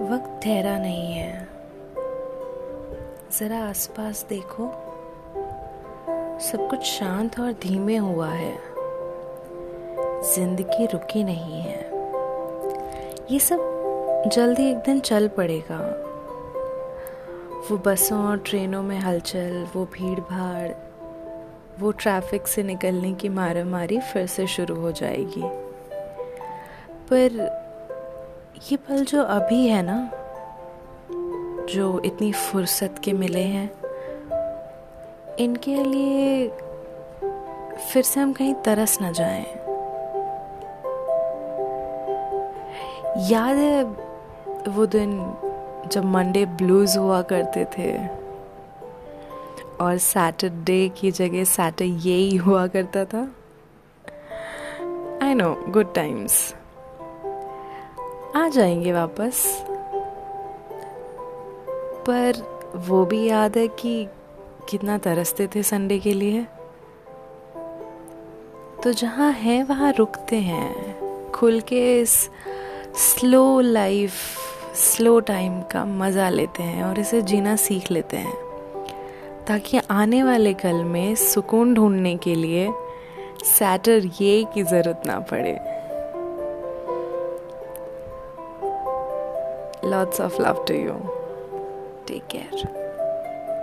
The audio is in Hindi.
वक्त ठहरा नहीं है। ज़रा आसपास देखो। सब कुछ शांत और धीमे हुआ है। ज़िंदगी रुकी नहीं है। ये सब जल्दी एक दिन चल पड़ेगा। वो बसों और ट्रेनों में हलचल, वो भीड़ भाड़ वो ट्रैफ़िक से निकलने की मारा मारी फिर से शुरू हो जाएगी। पर ये पल जो अभी है ना, जो इतनी फुर्सत के मिले हैं, इनके लिए फिर से हम कहीं तरस ना जाएँ। याद है वो दिन जब मंडे ब्लूज हुआ करते थे, और सैटरडे की जगह सैटरडे ही हुआ करता था। आई नो गुड टाइम्स आ जाएँगे वापस। पर वो भी याद है कि कितना तरसते थे संडे के लिए। तो जहाँ है, वहाँ रुकते हैं। खुल के इस स्लो लाइफ स्लो टाइम का मज़ा लेते हैं और इसे जीना सीख लेते हैं। ताकि आने वाले कल में सुकून ढूँढने के लिए सैटर ये की ज़रूरत ना पड़े। Lots of love to you. Take care.